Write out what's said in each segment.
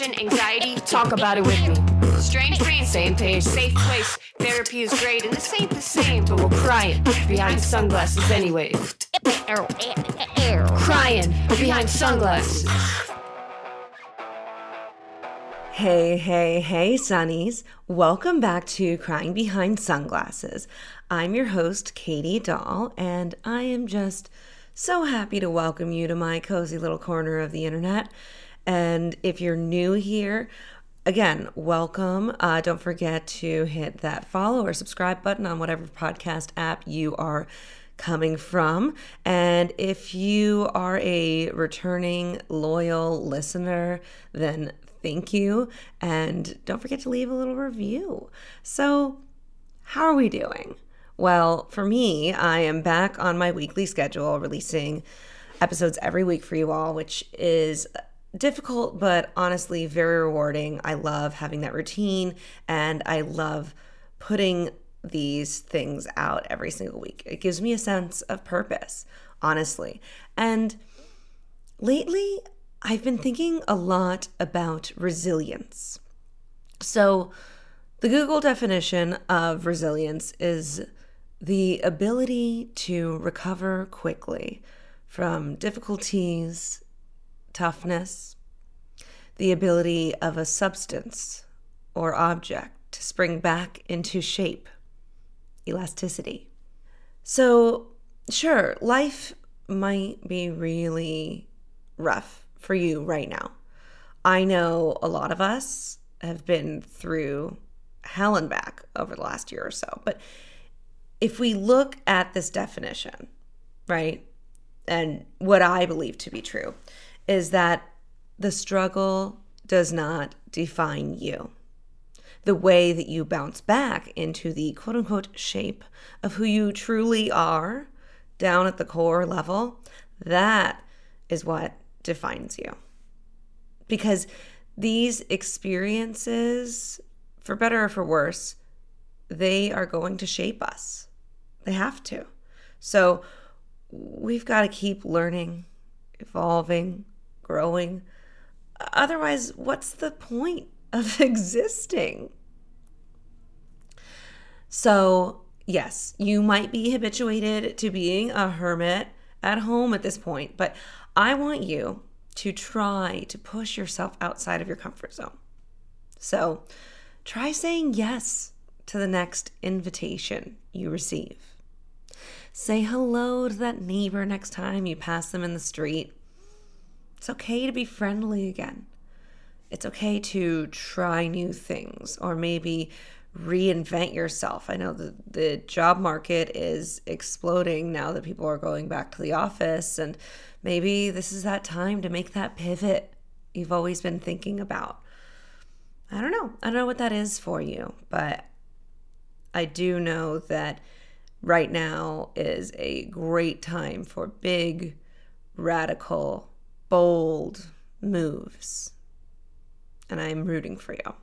depression, anxiety, talk about it with me. Strange brain, same page, safe place. Therapy is great, and this ain't the same, but we're crying behind sunglasses anyway. Crying behind sunglasses. Hey, hey, hey, Sunnies. Welcome back to Crying Behind Sunglasses. I'm your host, Katie Dahl, and I am just so happy to welcome you to my cozy little corner of the internet. And if you're new here, again, welcome. Uh, don't forget to hit that follow or subscribe button on whatever podcast app you are coming from. And if you are a returning loyal listener, then thank you. And don't forget to leave a little review. So, how are we doing? Well, for me, I am back on my weekly schedule, releasing episodes every week for you all, which is difficult, but honestly very rewarding. I love having that routine and I love putting these things out every single week. It gives me a sense of purpose, honestly. And lately, I've been thinking a lot about resilience. So, the Google definition of resilience is the ability to recover quickly from difficulties, toughness, the ability of a substance or object to spring back into shape, elasticity. So, sure, life might be really rough for you right now. I know a lot of us have been through hell and back over the last year or so, but if we look at this definition, right, and what I believe to be true is that the struggle does not define you. The way that you bounce back into the quote unquote shape of who you truly are down at the core level, that is what defines you. Because these experiences, for better or for worse, they are going to shape us. They have to. So we've got to keep learning, evolving, growing. Otherwise, what's the point of existing? So, yes, you might be habituated to being a hermit at home at this point, but I want you to try to push yourself outside of your comfort zone. So, try saying yes to the next invitation you receive. Say hello to that neighbor next time you pass them in the street. It's okay to be friendly again. It's okay to try new things or maybe reinvent yourself. I know the, the job market is exploding now that people are going back to the office, and maybe this is that time to make that pivot you've always been thinking about. I don't know. I don't know what that is for you, but I do know that right now is a great time for big, radical, bold moves. And I'm rooting for you.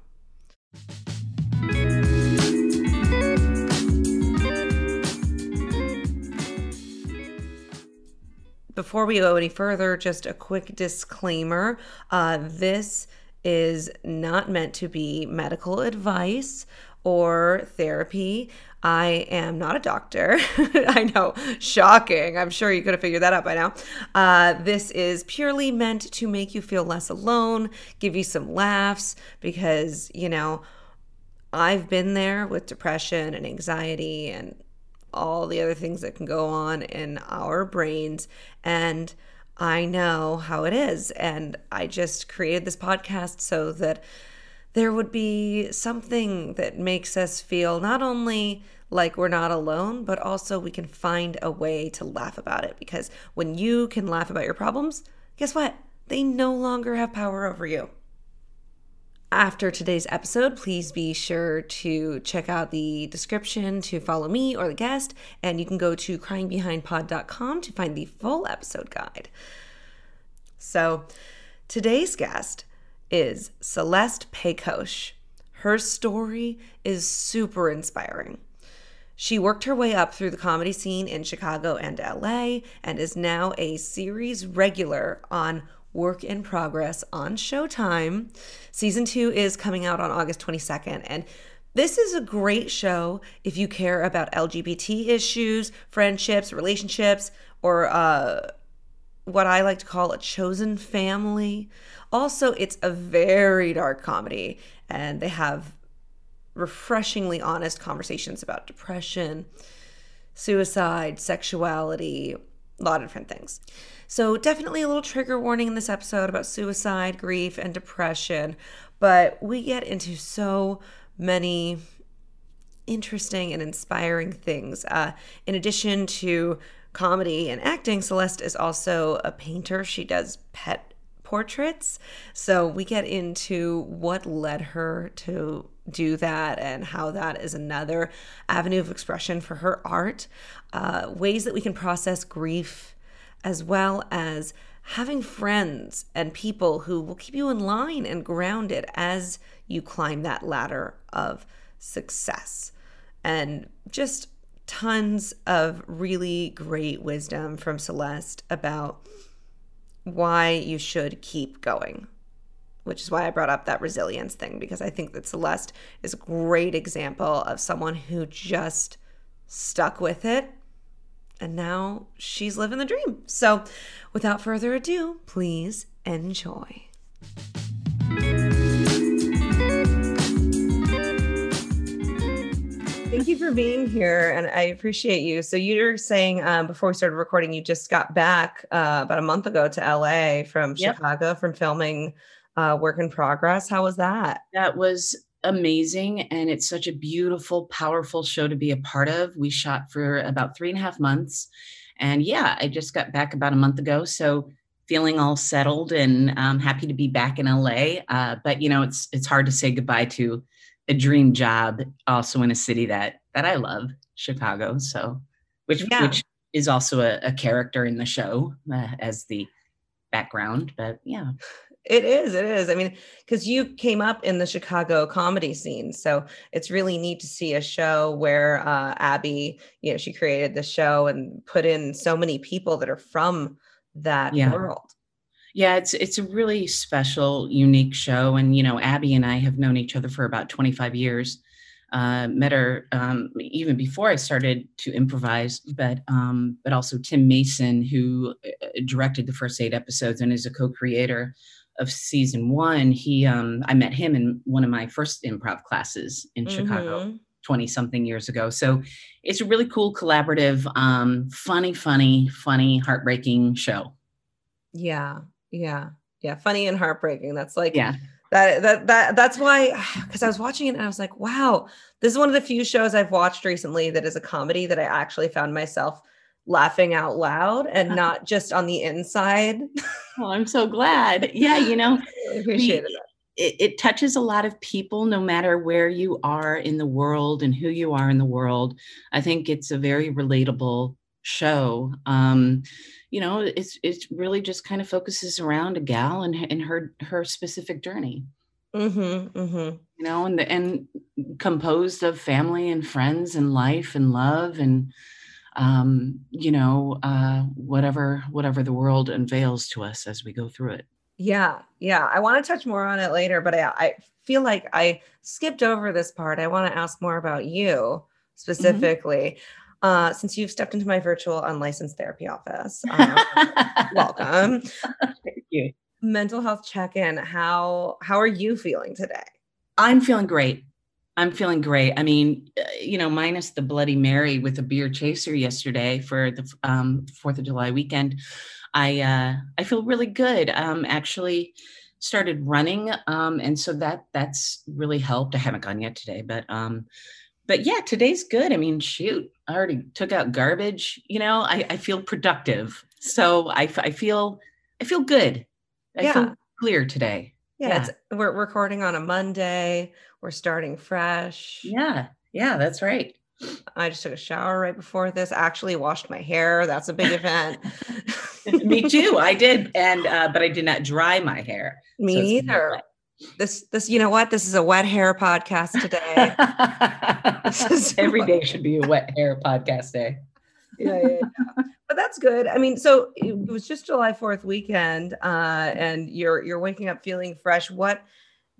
Before we go any further, just a quick disclaimer. Uh, this is not meant to be medical advice or therapy. I am not a doctor. I know, shocking. I'm sure you could have figured that out by now. Uh, this is purely meant to make you feel less alone, give you some laughs, because, you know, I've been there with depression and anxiety and all the other things that can go on in our brains. And I know how it is. And I just created this podcast so that there would be something that makes us feel not only like we're not alone, but also we can find a way to laugh about it. Because when you can laugh about your problems, guess what? They no longer have power over you. After today's episode, please be sure to check out the description to follow me or the guest, and you can go to cryingbehindpod.com to find the full episode guide. So, today's guest is Celeste Pechous. Her story is super inspiring. She worked her way up through the comedy scene in Chicago and LA and is now a series regular on work in progress on Showtime. Season two is coming out on August 22nd. And this is a great show if you care about LGBT issues, friendships, relationships, or uh, what I like to call a chosen family. Also, it's a very dark comedy, and they have refreshingly honest conversations about depression, suicide, sexuality, a lot of different things. So, definitely a little trigger warning in this episode about suicide, grief, and depression, but we get into so many interesting and inspiring things. Uh, in addition to comedy and acting, Celeste is also a painter. She does pet portraits. So we get into what led her to do that and how that is another avenue of expression for her art, uh, ways that we can process grief, as well as having friends and people who will keep you in line and grounded as you climb that ladder of success. And just tons of really great wisdom from Celeste about why you should keep going, which is why I brought up that resilience thing, because I think that Celeste is a great example of someone who just stuck with it. And now she's living the dream. So, without further ado, please enjoy. Thank you for being here, and I appreciate you. So you're saying um, before we started recording, you just got back uh, about a month ago to LA from yep. Chicago from filming uh, Work in Progress. How was that? That was amazing, and it's such a beautiful, powerful show to be a part of. We shot for about three and a half months, and yeah, I just got back about a month ago, so feeling all settled and um, happy to be back in LA. Uh, but you know, it's it's hard to say goodbye to a dream job also in a city that that I love, Chicago. So, which yeah. which is also a, a, character in the show uh, as the background. But yeah, it is. It is. I mean, because you came up in the Chicago comedy scene, so it's really neat to see a show where uh, Abby, you know, she created the show and put in so many people that are from that yeah. world. Yeah, it's it's a really special, unique show, and you know, Abby and I have known each other for about 25 years. Uh, met her um, even before I started to improvise, but um, but also Tim Mason, who uh, directed the first eight episodes and is a co-creator of season one. He um, I met him in one of my first improv classes in mm-hmm. Chicago. 20 something years ago. So it's a really cool, collaborative, um, funny, funny, funny, heartbreaking show. Yeah. Yeah. Yeah. Funny and heartbreaking. That's like, yeah. That, that that that's why because I was watching it and I was like, wow, this is one of the few shows I've watched recently that is a comedy that I actually found myself laughing out loud and not just on the inside. Oh, I'm so glad. Yeah, you know, I appreciate it. It, it touches a lot of people no matter where you are in the world and who you are in the world. I think it's a very relatable show. Um, you know, it's it's really just kind of focuses around a gal and and her her specific journey. Mm-hmm, mm-hmm. You know, and the, and composed of family and friends and life and love and um, you know, uh, whatever whatever the world unveils to us as we go through it. Yeah, yeah. I want to touch more on it later, but I, I feel like I skipped over this part. I want to ask more about you mm-hmm. specifically. Mm-hmm uh, since you've stepped into my virtual unlicensed therapy office. Um, welcome. Thank you. Mental health check-in. How how are you feeling today? I'm feeling great. I'm feeling great. I mean, uh, you know, minus the Bloody Mary with a beer chaser yesterday for the um, Fourth of July weekend, I uh, I feel really good. Um, actually, started running, um, and so that that's really helped. I haven't gone yet today, but um, but yeah, today's good. I mean, shoot, I already took out garbage. You know, I, I feel productive. So I, I feel, I feel good. I yeah. feel clear today. Yeah, yeah. we're recording on a Monday. We're starting fresh. Yeah, yeah, that's right. I just took a shower right before this. Actually, washed my hair. That's a big event. Me too. I did, and uh, but I did not dry my hair. Me so neither this this you know what this is a wet hair podcast today is every day should be a wet hair podcast day yeah, yeah, yeah. but that's good. I mean, so it was just July 4th weekend, uh, and you're you're waking up feeling fresh. What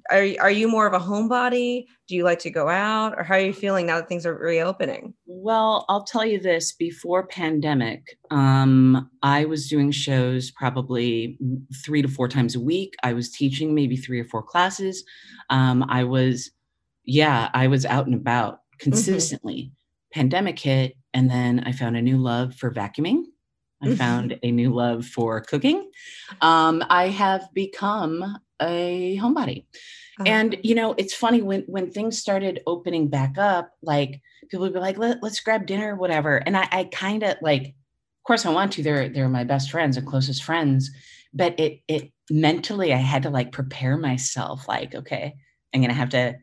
are are you more of a homebody? Do you like to go out, or how are you feeling now that things are reopening? Well, I'll tell you this: before pandemic, um, I was doing shows probably three to four times a week. I was teaching maybe three or four classes. Um, I was, yeah, I was out and about mm-hmm. consistently. Mm-hmm. Pandemic hit, and then I found a new love for vacuuming. I found a new love for cooking. Um, I have become a homebody. Uh-huh. And you know, it's funny when when things started opening back up, like people would be like, Let, us grab dinner, whatever. And I, I kind of like, of course I want to. They're they're my best friends and closest friends. But it it mentally I had to like prepare myself, like, okay, I'm gonna have to,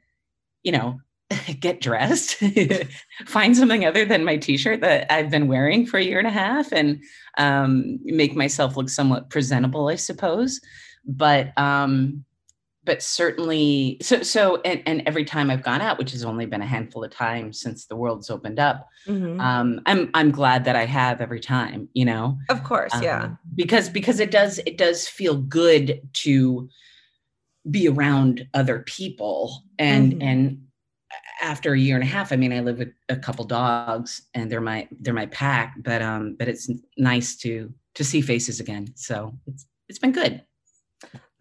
you know, get dressed, find something other than my t-shirt that I've been wearing for a year and a half and um, make myself look somewhat presentable, I suppose but um but certainly so so and, and every time i've gone out which has only been a handful of times since the world's opened up mm-hmm. um i'm i'm glad that i have every time you know of course um, yeah because because it does it does feel good to be around other people and mm-hmm. and after a year and a half i mean i live with a couple dogs and they're my they're my pack but um but it's nice to to see faces again so it's it's been good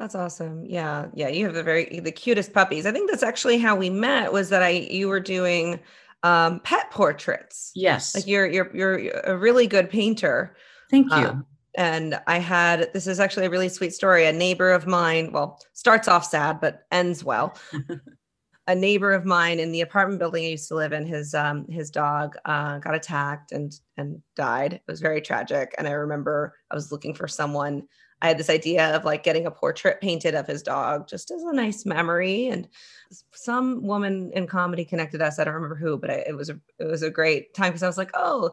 that's awesome. Yeah. Yeah. You have the very the cutest puppies. I think that's actually how we met was that I you were doing um pet portraits. Yes. Like you're you're you're a really good painter. Thank you. Um, and I had this is actually a really sweet story. A neighbor of mine, well, starts off sad but ends well. a neighbor of mine in the apartment building I used to live in, his um his dog uh, got attacked and and died. It was very tragic. And I remember I was looking for someone I had this idea of like getting a portrait painted of his dog just as a nice memory. And some woman in comedy connected us. I don't remember who, but I, it was a it was a great time because I was like, oh,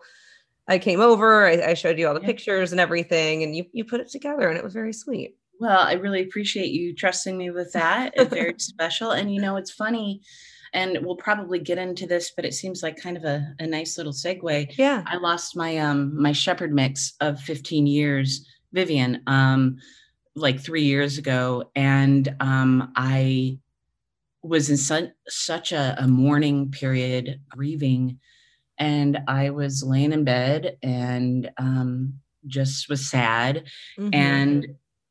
I came over, I, I showed you all the yeah. pictures and everything, and you you put it together, and it was very sweet. Well, I really appreciate you trusting me with that. It's very special. And you know, it's funny and we'll probably get into this but it seems like kind of a, a nice little segue yeah i lost my um my shepherd mix of 15 years Vivian um, like three years ago, and um, I was in su- such a, a mourning period, grieving, and I was laying in bed and um, just was sad mm-hmm. and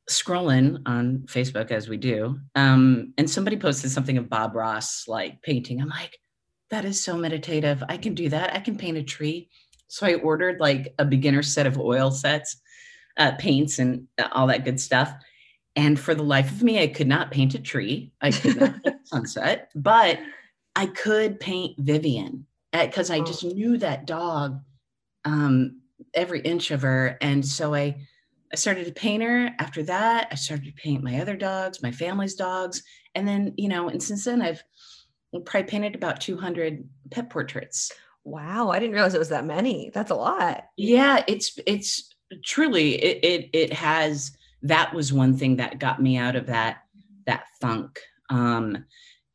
scrolling on Facebook as we do. Um, and somebody posted something of Bob Ross like painting. I'm like, that is so meditative. I can do that. I can paint a tree. So I ordered like a beginner set of oil sets uh, paints and all that good stuff. And for the life of me, I could not paint a tree. I could not paint sunset, but I could paint Vivian because I just knew that dog, um, every inch of her. And so I, I started to paint her. After that, I started to paint my other dogs, my family's dogs. And then, you know, and since then I've probably painted about 200 pet portraits. Wow, I didn't realize it was that many. That's a lot. Yeah, it's it's truly it, it it has that was one thing that got me out of that that funk um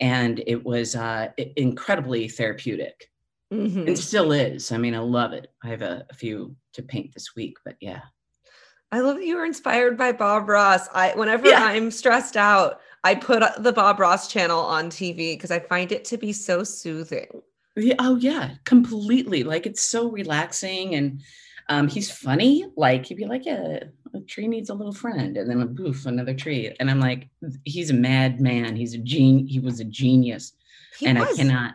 and it was uh incredibly therapeutic mm-hmm. and still is i mean i love it i have a, a few to paint this week but yeah I love that you were inspired by Bob Ross. I whenever yeah. I'm stressed out, I put the Bob Ross channel on TV because I find it to be so soothing. Yeah, oh yeah, completely. Like it's so relaxing and um, he's funny. Like he'd be like, "Yeah, a tree needs a little friend," and then a boof, another tree. And I'm like, "He's a madman. He's a gene. He was a genius, he and was. I cannot."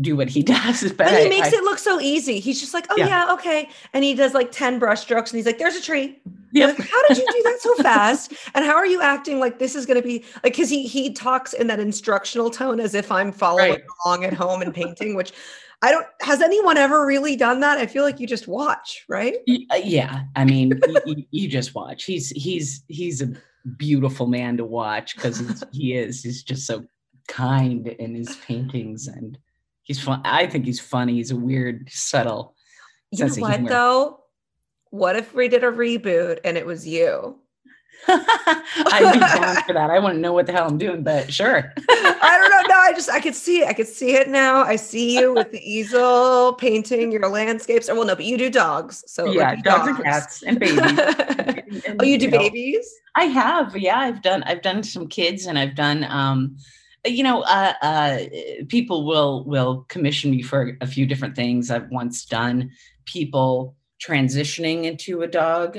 do what he does. But, but he I, makes I, it look so easy. He's just like, oh yeah. yeah. okay. And he does like 10 brush strokes and he's like, there's a tree. Yep. Like, how did you do that so fast? And how are you acting like this is gonna be like cause he he talks in that instructional tone as if I'm following right. along at home and painting, which I don't. Has anyone ever really done that? I feel like you just watch, right? Uh, yeah, I mean, you, you, just watch. He's he's he's a beautiful man to watch because he is. He's just so kind in his paintings, and he's fun. I think he's funny. He's a weird, subtle. You know what humor. though? What if we did a reboot and it was you? I'd be down for that. I want to know what the hell I'm doing, but sure. I don't know. No, I just I could see it. I could see it now. I see you with the easel painting your landscapes. Or well, no, but you do dogs. So yeah, dogs, dogs, and cats and babies. and, and, oh, you do you babies? Know, I have. Yeah, I've done. I've done some kids, and I've done. um you know uh, uh, people will will commission me for a few different things i've once done people transitioning into a dog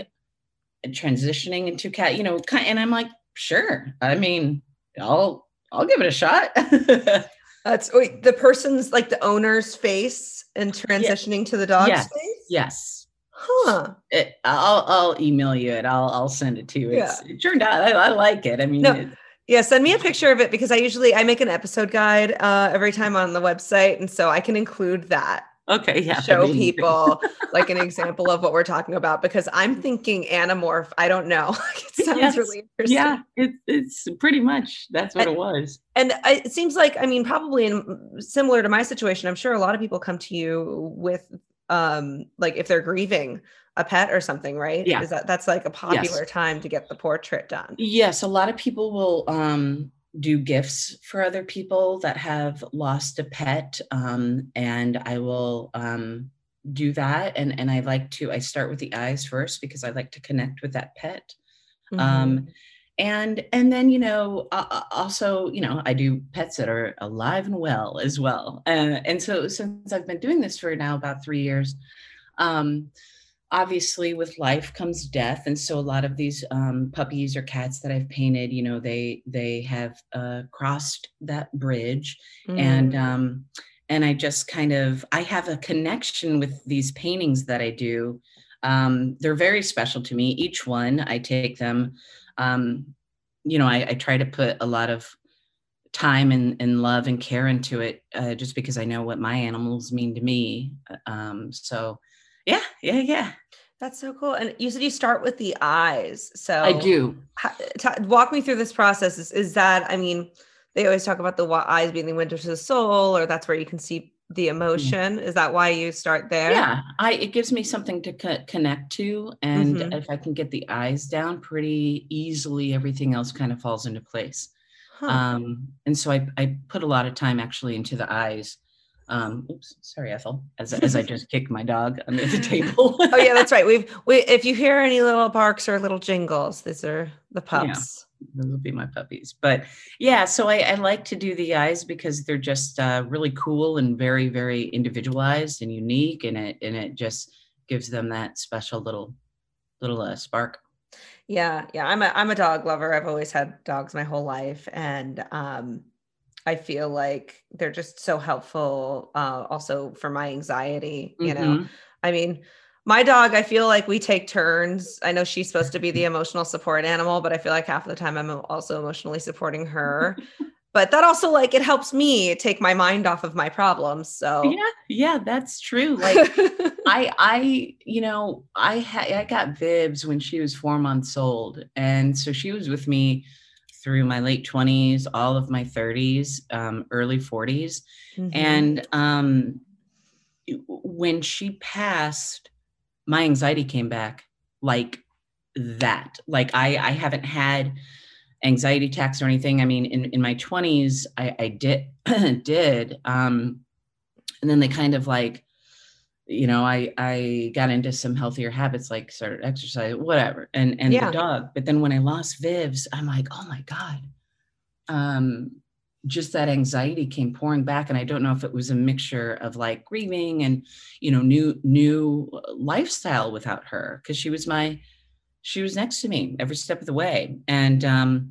transitioning into cat you know and i'm like sure i mean i'll i'll give it a shot that's wait, the person's like the owner's face and transitioning yeah. to the dog's yes. face yes huh it, i'll i'll email you it i'll i'll send it to you it's, yeah. it turned out I, I like it i mean no. it, yeah, send me a picture of it because I usually I make an episode guide uh, every time on the website, and so I can include that. Okay, yeah. Show people like an example of what we're talking about because I'm thinking anamorph. I don't know. it sounds yes. really interesting. Yeah, it, it's pretty much that's what and, it was. And it seems like I mean, probably in similar to my situation, I'm sure a lot of people come to you with um like if they're grieving a pet or something, right? Yeah. Is that that's like a popular yes. time to get the portrait done? Yes, a lot of people will um do gifts for other people that have lost a pet um and I will um do that and and I like to I start with the eyes first because I like to connect with that pet. Mm-hmm. Um and and then you know uh, also you know i do pets that are alive and well as well uh, and so since i've been doing this for now about three years um, obviously with life comes death and so a lot of these um, puppies or cats that i've painted you know they they have uh, crossed that bridge mm. and um, and i just kind of i have a connection with these paintings that i do um, they're very special to me each one i take them um, you know I, I, try to put a lot of time and, and love and care into it uh, just because i know what my animals mean to me um, so yeah, yeah. That's so cool. And you said you start with the eyes. So I do. T- walk me through this process. Is, is that, I mean, they always talk about the eyes being the window to the soul, or that's where you can see the mm. emotion. Mm-hmm. Is that why you start there? Yeah, I it gives me something to co- connect to, and mm-hmm. if I can get the eyes down pretty easily, everything else kind of falls into place. Huh. Um, and so I I put a lot of time actually into the eyes. Um, oops, sorry, Ethel, as, as I just kicked my dog under the table. oh yeah, that's right. We've we if you hear any little barks or little jingles, these are the pups. Yeah, those will be my puppies. But yeah, so I, I like to do the eyes because they're just uh, really cool and very, very individualized and unique, and it and it just gives them that special little little uh, spark. Yeah, yeah. I'm a I'm a dog lover. I've always had dogs my whole life, and um, I feel like they're just so helpful uh, also for my anxiety, you mm-hmm. know. I mean, my dog, I feel like we take turns. I know she's supposed to be the emotional support animal, but I feel like half of the time I'm also emotionally supporting her. but that also like it helps me take my mind off of my problems. So Yeah, yeah, that's true. Like I I you know, I had I got Vivs when she was 4 months old and so she was with me through my late 20s, all of my 30s, um, early 40s. Mm-hmm. And um, when she passed, my anxiety came back like that. Like I, I haven't had anxiety attacks or anything. I mean, in, in my 20s, I, I did, did. Um, and then they kind of like you know i i got into some healthier habits like started exercise whatever and and yeah. the dog but then when i lost vivs i'm like oh my god um just that anxiety came pouring back and i don't know if it was a mixture of like grieving and you know new new lifestyle without her because she was my she was next to me every step of the way and um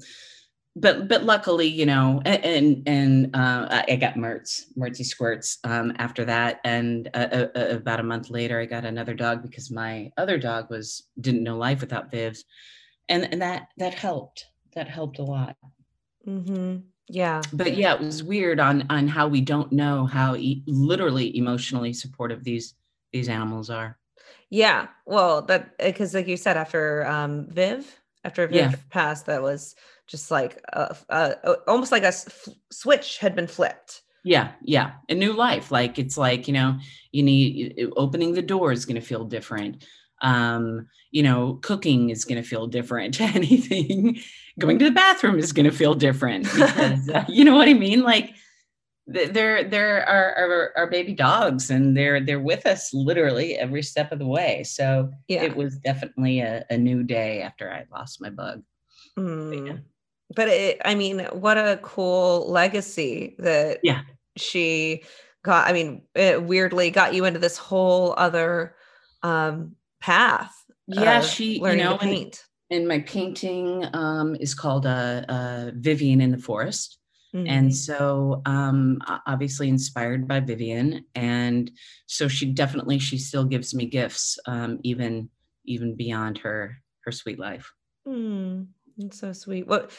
but but luckily, you know, and and uh, I got Mertz, Mertzy squirts um, after that, and uh, uh, about a month later, I got another dog because my other dog was didn't know life without Vivs, and and that that helped. That helped a lot. Mm-hmm. Yeah, but yeah, it was weird on on how we don't know how e- literally emotionally supportive these these animals are. Yeah, well, that because like you said, after um, Viv, after Viv yeah. passed, that was just like a, a, almost like a switch had been flipped yeah yeah a new life like it's like you know you need opening the door is going to feel different um, you know, cooking is going to feel different. Anything going to the bathroom is going to feel different because, uh, you know what I mean? Like they're they're our, our, our baby dogs and they're they're with us literally every step of the way. So yeah. it was definitely a, a new day after I lost my bug. Mm. Yeah. But it, I mean, what a cool legacy that yeah she got. I mean, it weirdly got you into this whole other um path. Yeah, she you know paint. And, and my painting um, is called uh, uh, Vivian in the Forest. Mm-hmm. And so um, obviously inspired by Vivian. And so she definitely she still gives me gifts, um, even even beyond her her sweet life. Mm, that's so sweet. What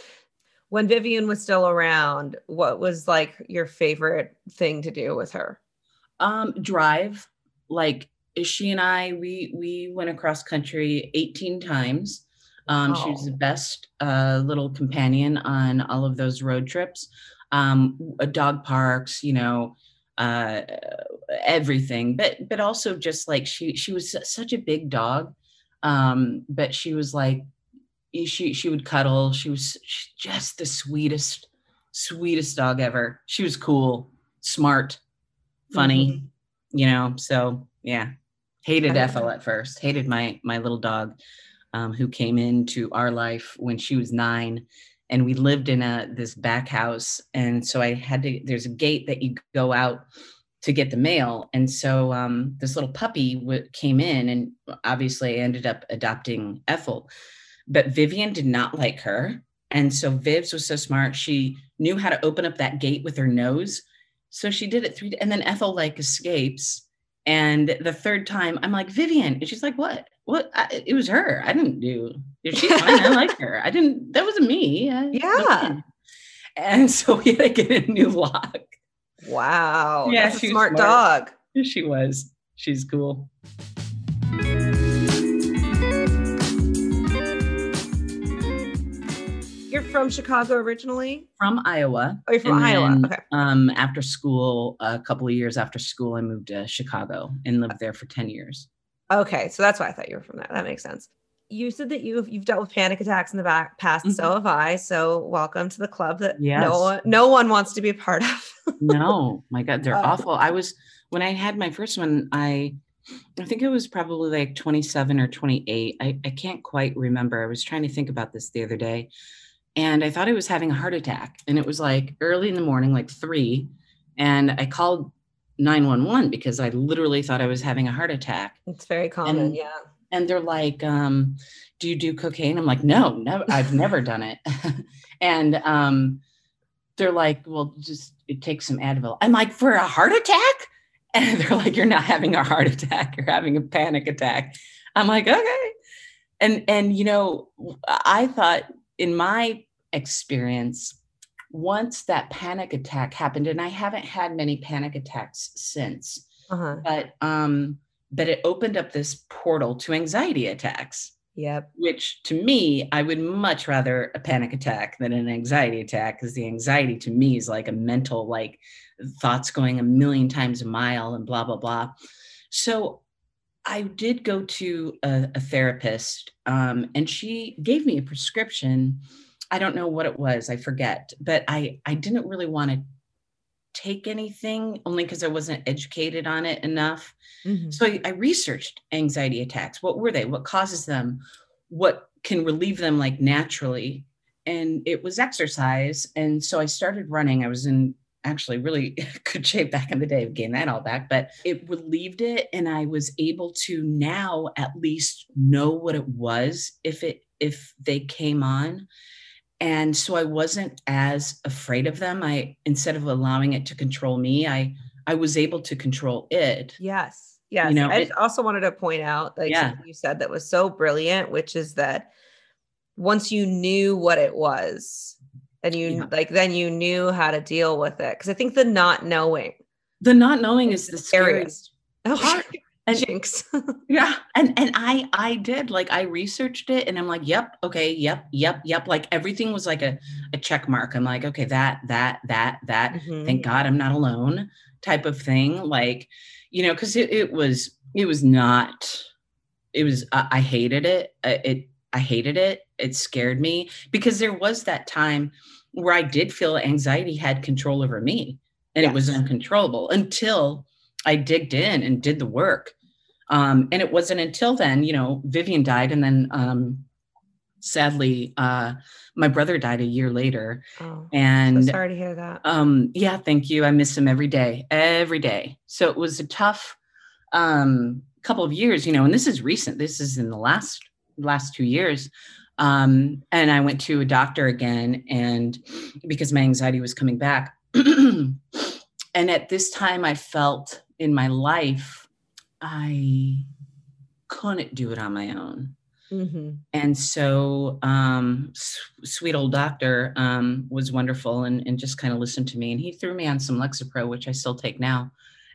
when Vivian was still around, what was like your favorite thing to do with her? Um, drive. Like she and I, we we went across country 18 times. Um, oh. She was the best uh, little companion on all of those road trips. Um, dog parks, you know, uh, everything. But but also just like she she was such a big dog, um, but she was like she she would cuddle. She was just the sweetest sweetest dog ever. She was cool, smart, funny, mm-hmm. you know. So yeah, hated Ethel at first. Hated my my little dog, um, who came into our life when she was nine, and we lived in a this back house, and so I had to. There's a gate that you go out to get the mail, and so um, this little puppy w- came in, and obviously I ended up adopting Ethel, but Vivian did not like her. And so Vivs was so smart. She knew how to open up that gate with her nose. So she did it three, and then Ethel like escapes and the third time, I'm like, Vivian. And she's like, what? What? I, it was her. I didn't do. She's fine. I like her. I didn't, that wasn't me. I, yeah. And so we had to get a new lock. Wow. Yeah. Smart, smart dog. She was. She's cool. You're from Chicago originally? From Iowa. Oh, you're from and Iowa. Then, okay. Um, after school, a couple of years after school, I moved to Chicago and lived there for 10 years. Okay. So that's why I thought you were from there. That makes sense. You said that you've you've dealt with panic attacks in the back past, mm-hmm. so have I. So welcome to the club that yes. no one no one wants to be a part of. no, my God, they're uh, awful. I was when I had my first one, I I think it was probably like 27 or 28. I, I can't quite remember. I was trying to think about this the other day and I thought I was having a heart attack. And it was like early in the morning, like three. And I called 911 because I literally thought I was having a heart attack. It's very common, and, yeah. And they're like, um, do you do cocaine? I'm like, no, no, I've never done it. and um, they're like, well, just take some Advil. I'm like, for a heart attack? And they're like, you're not having a heart attack, you're having a panic attack. I'm like, okay. And and you know, I thought in my experience, once that panic attack happened, and I haven't had many panic attacks since, uh-huh. but um, but it opened up this portal to anxiety attacks. Yep. Which to me, I would much rather a panic attack than an anxiety attack because the anxiety to me is like a mental, like thoughts going a million times a mile and blah, blah, blah. So I did go to a, a therapist um, and she gave me a prescription. I don't know what it was, I forget, but I, I didn't really want to take anything only because I wasn't educated on it enough. Mm-hmm. So I, I researched anxiety attacks. What were they? What causes them? What can relieve them like naturally? And it was exercise. And so I started running. I was in actually really good shape back in the day. gained that all back, but it relieved it. And I was able to now at least know what it was if it, if they came on. And so I wasn't as afraid of them. I, instead of allowing it to control me, I, I was able to control it. Yes. Yes. You know, I it, also wanted to point out, like yeah. you said, that was so brilliant, which is that once you knew what it was, and you yeah. like then you knew how to deal with it because i think the not knowing the not knowing is the scariest oh, part and jinx yeah and and i i did like i researched it and i'm like yep okay yep yep yep like everything was like a, a check mark i'm like okay that that that that mm-hmm. thank god i'm not alone type of thing like you know because it, it was it was not it was uh, I hated it. It I hated it. It scared me because there was that time where I did feel anxiety had control over me and yes. it was uncontrollable until I digged in and did the work. Um, and it wasn't until then, you know, Vivian died and then um, sadly uh, my brother died a year later. Oh, and so sorry to hear that. Um, yeah, thank you. I miss him every day, every day. So it was a tough um, couple of years, you know, and this is recent. This is in the last last two years. Um, and I went to a doctor again, and because my anxiety was coming back. and at this time, I felt in my life, I couldn't do it on my own. Mm-hmm. And so, um, sweet old doctor um, was wonderful and, and just kind of listened to me. And he threw me on some Lexapro, which I still take now,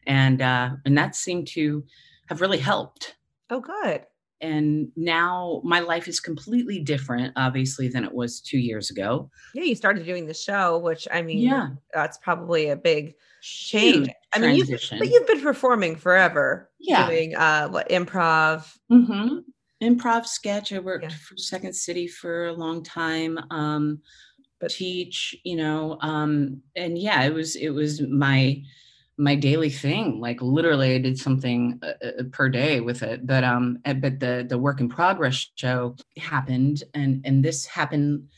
and uh, and that seemed to have really helped. Oh, good. And now my life is completely different, obviously, than it was two years ago. Yeah, you started doing the show, which I mean, yeah, that's probably a big change. I mean, you've, but you've been performing forever. Yeah, doing uh, what improv. Mm-hmm improv sketch. I worked yeah. for Second City for a long time. Um, but teach, you know, um, and yeah, it was it was my my daily thing. Like literally, I did something uh, uh, per day with it. But um, eh, but the the work in progress show happened, and and this happened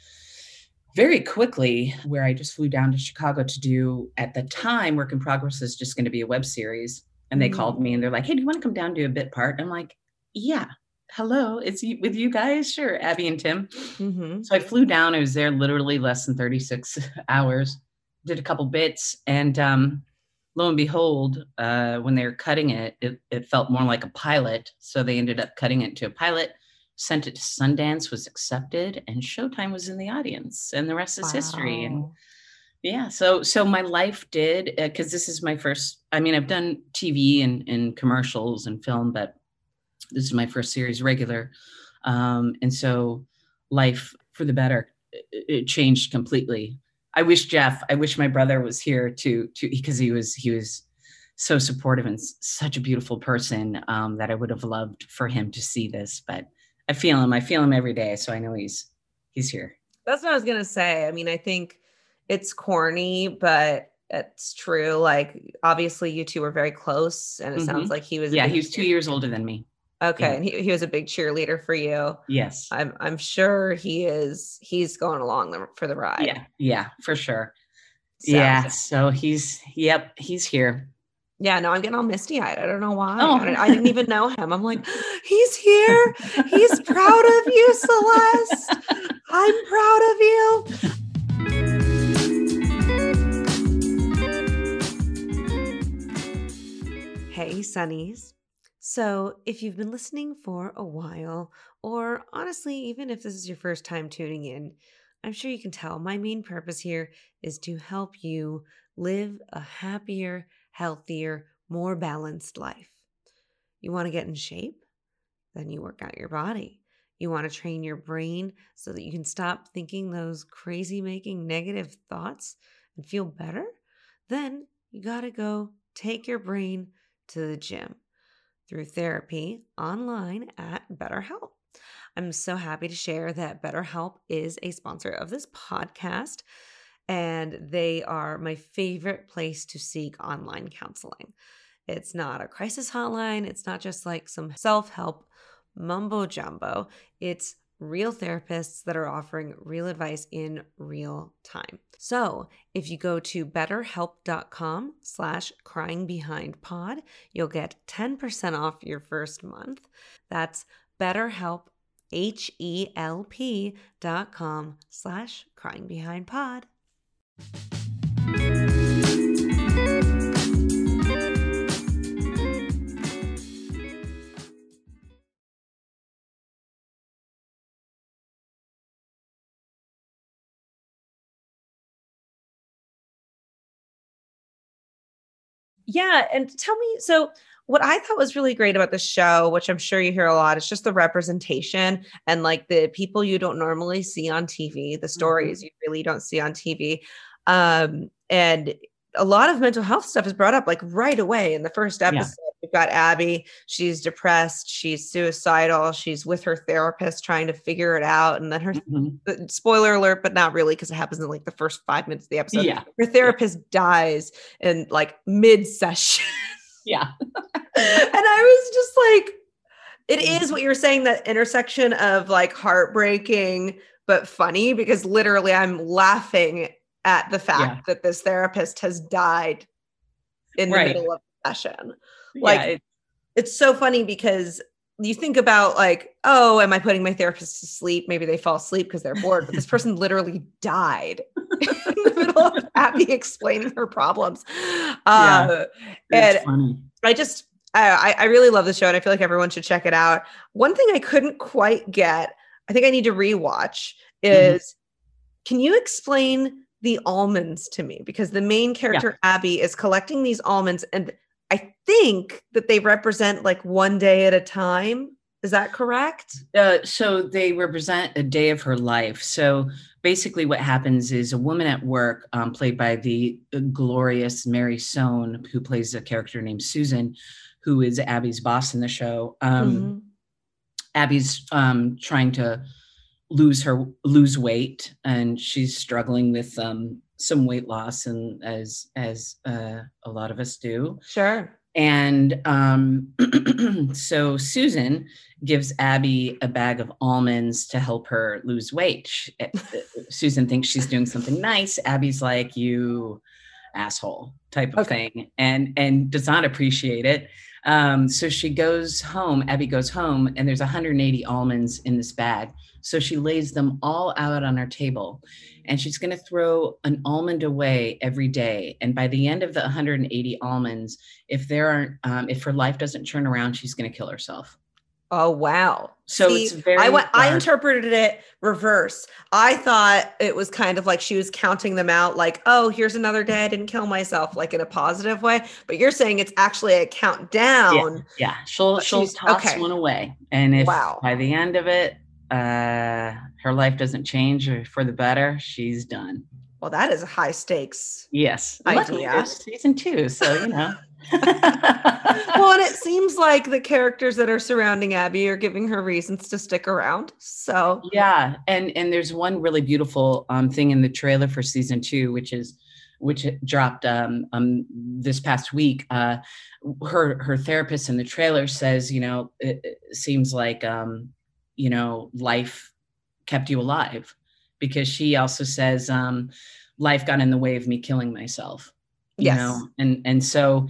very quickly where I just flew down to Chicago to do at the time work in progress is just going to be a web series and they mm-hmm. called me and they're like hey do you want to come down do a bit part I'm like yeah hello, it's with you guys? Sure, Abby and Tim. Mm-hmm. So I flew down. I was there literally less than 36 hours, did a couple bits, and um, lo and behold, uh, when they were cutting it, it, it felt more like a pilot. So they ended up cutting it to a pilot, sent it to Sundance, was accepted, and Showtime was in the audience, and the rest is wow. history. And yeah, so so my life did because uh, this is my first. I mean, I've done TV and, and commercials and film, but this is my first series regular. Um, and so life for the better, it changed completely. I wish Jeff, I wish my brother was here to, to, because he was, he was so supportive and such a beautiful person um, that I would have loved for him to see this, but I feel him. I feel him every day. So I know he's, he's here. That's what I was going to say. I mean, I think it's corny, but it's true. Like obviously you two were very close and it mm-hmm. sounds like he was. Yeah. He was two years older than me. Okay, yeah. and he, he was a big cheerleader for you. Yes, I'm I'm sure he is. He's going along the, for the ride. Yeah, yeah, for sure. So, yeah, so he's yep, he's here. Yeah, no, I'm getting all misty eyed. I don't know why. Oh. I, I, didn't even know him. I'm like, he's here. He's proud of you, Celeste. I'm proud of you. Hey, Sunnies. So, if you've been listening for a while, or honestly, even if this is your first time tuning in, I'm sure you can tell my main purpose here is to help you live a happier, healthier, more balanced life. You want to get in shape? Then you work out your body. You want to train your brain so that you can stop thinking those crazy making negative thoughts and feel better? Then you got to go take your brain to the gym through therapy online at BetterHelp. I'm so happy to share that BetterHelp is a sponsor of this podcast, and they are my favorite place to seek online counseling. It's not a crisis hotline, it's not just like some self help mumbo jumbo. It's real therapists that are offering real advice in real time. So if you go to betterhelp.com slash crying behind pod, you'll get 10% off your first month. That's betterhelp, H-E-L-P dot com slash crying yeah and tell me so what i thought was really great about the show which i'm sure you hear a lot is just the representation and like the people you don't normally see on tv the stories mm-hmm. you really don't see on tv um, and a lot of mental health stuff is brought up like right away in the first episode we've got Abby. She's depressed. She's suicidal. She's with her therapist trying to figure it out. And then her mm-hmm. spoiler alert, but not really because it happens in like the first five minutes of the episode. Yeah. Her therapist yeah. dies in like mid session. Yeah. and I was just like, it mm-hmm. what you're saying that intersection of like heartbreaking but funny because literally I'm laughing at the fact yeah. that this therapist has died in the right. middle of the session. Like yeah, it's so funny because you think about like, oh, am I putting my therapist to sleep? Maybe they fall asleep because they're bored, but this person literally died in the middle of Abby explaining her problems. Uh, and funny. I just, I, I really love the show and I feel like everyone should check it out. One thing I couldn't quite get, I think I need to rewatch, mm-hmm. is mm-hmm. can you explain the almonds to me? Because the main character, yeah. Abby, is collecting these almonds and I think that they represent like one day at a time. Is that correct? Uh, so they represent a day of her life. So basically, what happens is a woman at work, um, played by the glorious Mary Sohn, who plays a character named Susan, who is Abby's boss in the show. Um, mm-hmm. Abby's um, trying to lose her lose weight, and she's struggling with um, some weight loss and as as uh, a lot of us do. Sure. And um, so susan gives abby a bag of almonds to help her lose weight. She, eh, susan thinks she's doing something nice. Abby's like you asshole type of okay. thing. And and does not appreciate it. Um, so she goes home abby goes home and there's 180 almonds in this bag. So she lays them all out on her table and she's going to throw an almond away every day. And by the end of the 180 almonds, if there aren't, um, if her life doesn't turn around, she's going to kill herself. Oh wow! So See, it's very. I went. I interpreted it reverse. I thought it was kind of like she was counting them out, like, "Oh, here's another day I didn't kill myself," like in a positive way. But you're saying it's actually a countdown. Yeah, yeah. she'll she'll toss okay. one away, and if wow. by the end of it, uh, her life doesn't change for the better, she's done. Well, that is a high stakes. Yes, idea. Season two, so you know. well, and it seems like the characters that are surrounding Abby are giving her reasons to stick around. So yeah, and and there's one really beautiful um, thing in the trailer for season two, which is which dropped um, um, this past week. Uh, her her therapist in the trailer says, you know, it, it seems like um, you know life kept you alive. Because she also says um, life got in the way of me killing myself you yes. know? And and so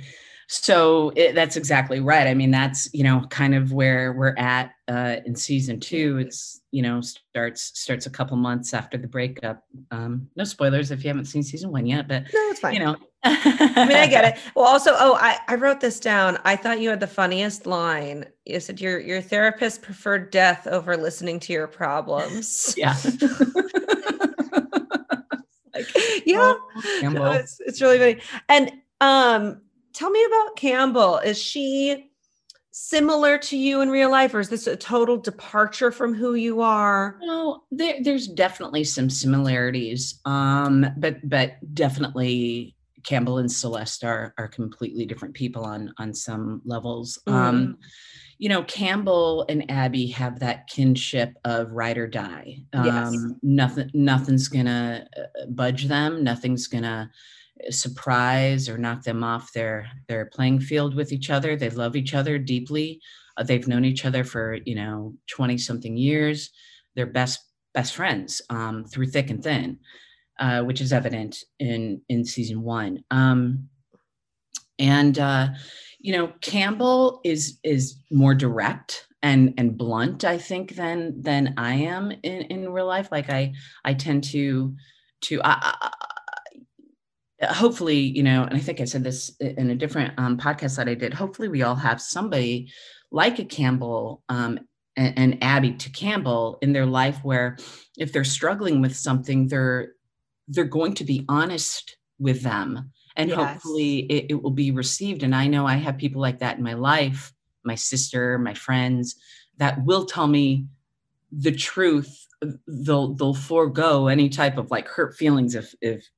so it, that's exactly right. I mean that's you know kind of where we're at uh, in season two. It's you know starts starts a couple months after the breakup. Um no spoilers if you haven't seen season one yet but no it's fine. you know I mean, I get it. Well, also, oh, I, I wrote this down. I thought you had the funniest line. You said your your therapist preferred death over listening to your problems. Yeah. like, yeah. No, it's, it's really funny. And um, tell me about Campbell. Is she similar to you in real life, or is this a total departure from who you are? No, there, there's definitely some similarities, um, but but definitely Campbell and Celeste are are completely different people on on some levels. Mm. Um, you know, Campbell and Abby have that kinship of ride or die. Um, yes. Nothing, nothing's gonna uh, budge them. Nothing's gonna uh, surprise or knock them off their their playing field with each other. They love each other deeply. Uh, they've known each other for you know twenty something years. They're best best friends um, through thick and thin uh, which is evident in in season one. Um, and uh, you know, Campbell is is more direct and and blunt, I think, than than I am in in real life. Like I I tend to to I, I, hopefully you know and i think i said this in a different um, podcast that i did hopefully we all have somebody like a campbell um, and, and, abby to campbell in their life where if they're struggling with something they're they're going to be honest with them and yes. hopefully it, it, will be received and i know i have people like that in my life my sister my friends that will tell me the truth they'll they'll forego any type of like hurt feelings if if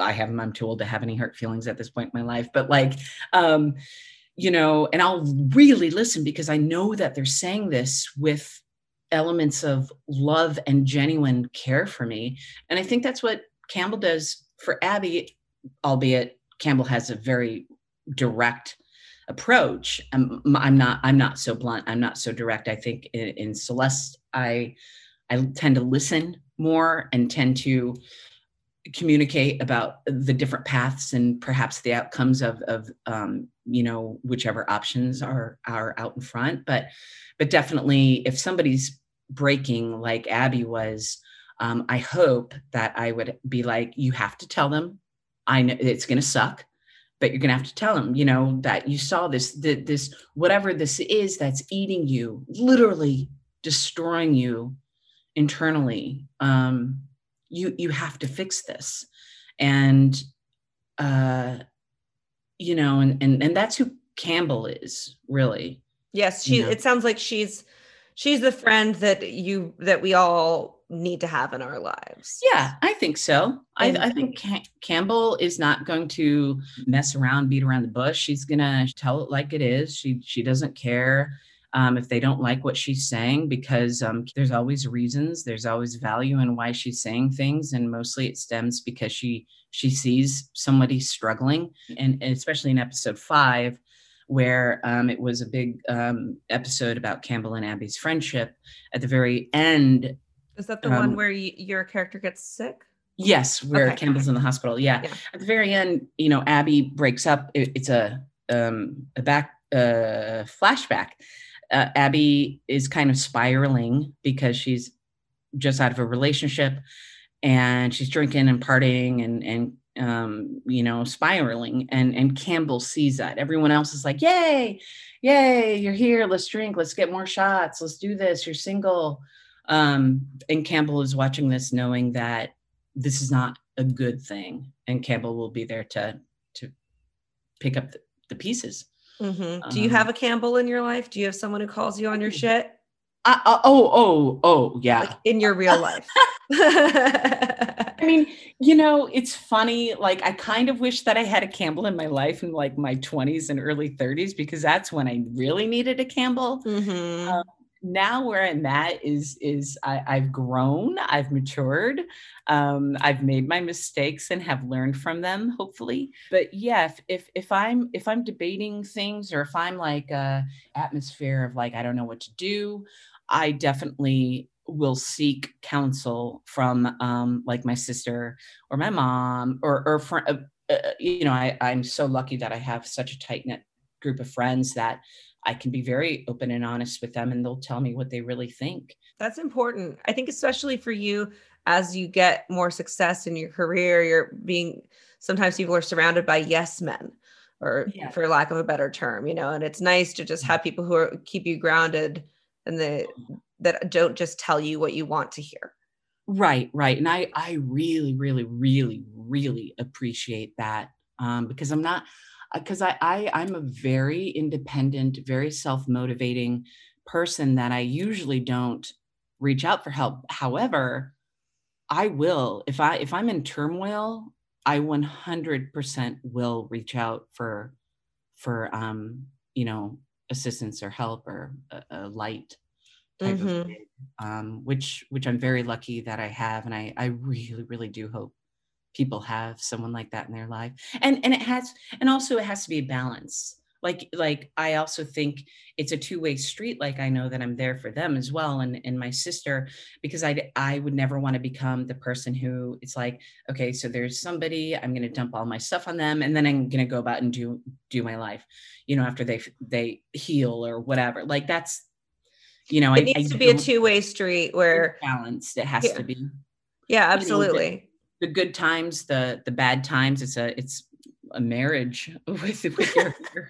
i have them i'm too old to have any hurt feelings at this point in my life but like um you know, and I'll really listen because I know that they're saying this with elements of love and genuine care for me. And I think that's what Campbell does for Abby, albeit Campbell has a very direct approach. I'm, I'm not I'm not so blunt. I'm not so direct. I think in, in Celeste, I I tend to listen more and tend to communicate about the different paths and perhaps the outcomes of, of um, you know whichever options are are out in front but but definitely if somebody's breaking like abby was um, i hope that i would be like you have to tell them. I know it's going to suck but you're going to have to tell them you know that you saw this this whatever this is that's eating you literally destroying you internally. Um, you you have to fix this. And uh you know and and, and that's who campbell is really. Yes she you know? it sounds like she's she's the friend that you that we all need to have in our lives. Yeah i think so. I, I think Cam- campbell is not going to mess around beat around the bush. She's gonna tell it like it is. She she doesn't care um, if they don't like what she's saying, because um, there's always reasons, there's always value in why she's saying things, and mostly it stems because she she sees somebody struggling, and, and especially in episode five, where um, it was a big um, episode about Campbell and Abby's friendship. At the very end, is that the one um, where y- your character gets sick? Yes, where okay. Campbell's in the hospital. Yeah. yeah. At the very end, you know, Abby breaks up. It, it's a um, a back uh, flashback uh, Abby is kind of spiraling because she's just out of a relationship and she's drinking and partying and and um, you know spiraling and and Campbell sees that everyone else is like yay yay you're here let's drink let's get more shots let's do this you're single um, and Campbell is watching this knowing that this is not a good thing and Campbell will be there to to pick up the, the pieces Mm-hmm. Do you um, have a Campbell in your life? Do you have someone who calls you on your shit? Uh, uh, oh, oh, oh, yeah. Like in your real life. I mean, you know, it's funny. Like, I kind of wish that I had a Campbell in my life in like my 20s and early 30s because that's when I really needed a Campbell. Mm-hmm. Um, now where I'm at is is I, have grown, I've matured, um, I've made my mistakes and have learned from them, hopefully. But yeah, if if, if I'm if I'm debating things or if I'm like a atmosphere of like I don't know what to do, I definitely will seek counsel from um, like my sister or my mom or or for, uh, uh, you know I, I'm so lucky that I have such a tight knit group of friends that I can be very open and honest with them and they'll tell me what they really think. That's important. I think, especially for you, as you get more success in your career, you're being sometimes people are surrounded by yes men or yeah. for lack of a better term, you know, and it's nice to just have people who are keep you grounded and the that don't just tell you what you want to hear. Right, right. And I I really, really, really, really appreciate that. Um, because I'm not because uh, I, I I'm a very independent, very self-motivating person that I usually don't reach out for help. However, I will if I if I'm in turmoil, I 100% will reach out for for um you know assistance or help or a, a light type mm-hmm. of thing, um which which I'm very lucky that I have and I I really really do hope people have someone like that in their life. And and it has and also it has to be a balance. Like like i also think it's a two-way street like i know that i'm there for them as well and and my sister because i i would never want to become the person who it's like okay so there's somebody i'm going to dump all my stuff on them and then i'm going to go about and do do my life you know after they they heal or whatever. Like that's you know it I, needs I to be a two-way street where balanced. It has yeah. to be. Yeah absolutely the good times, the the bad times. It's a it's a marriage with with your, your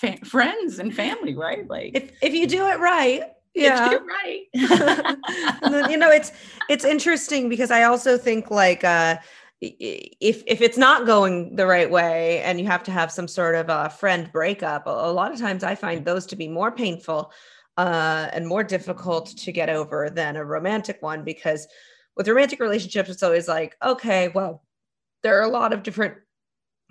fa- friends and family, right? Like if if you do it right, yeah, right. you know, it's it's interesting because I also think like uh if if it's not going the right way and you have to have some sort of a friend breakup, a, a lot of times I find those to be more painful uh, and more difficult to get over than a romantic one because with romantic relationships, it's always like, okay, well, there are a lot of different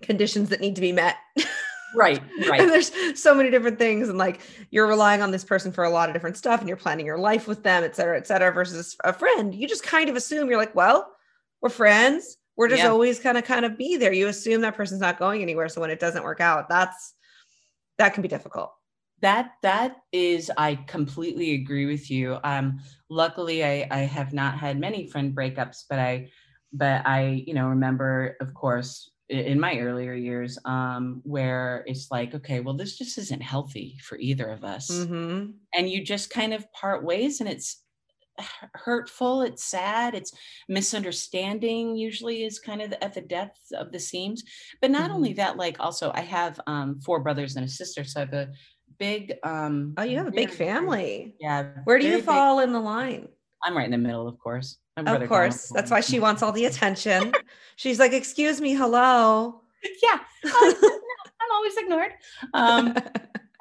conditions that need to be met. right right. And there's so many different things and like you're relying on this person for a lot of different stuff and you're planning your life with them et cetera et cetera versus a friend. You just kind of assume you're like well we're friends. We're just yeah. always kind of kind of be there. You assume that person's not going anywhere so when it doesn't work out that's that can be difficult that that is i completely agree with you um luckily i i have not had many friend breakups but i but i you know remember of course in my earlier years um where it's like okay well this just isn't healthy for either of us mm-hmm. and you just kind of part ways and it's hurtful it's sad it's misunderstanding usually is kind of at the depth of the seams but not mm-hmm. only that like also i have um four brothers and a sister so i have a big um oh you have a big family. Yeah where do you fall big, in the line? I'm right in the middle of course. Of course. That's why she wants all the attention. She's like excuse me hello. Yeah. I'm, I'm always ignored. Um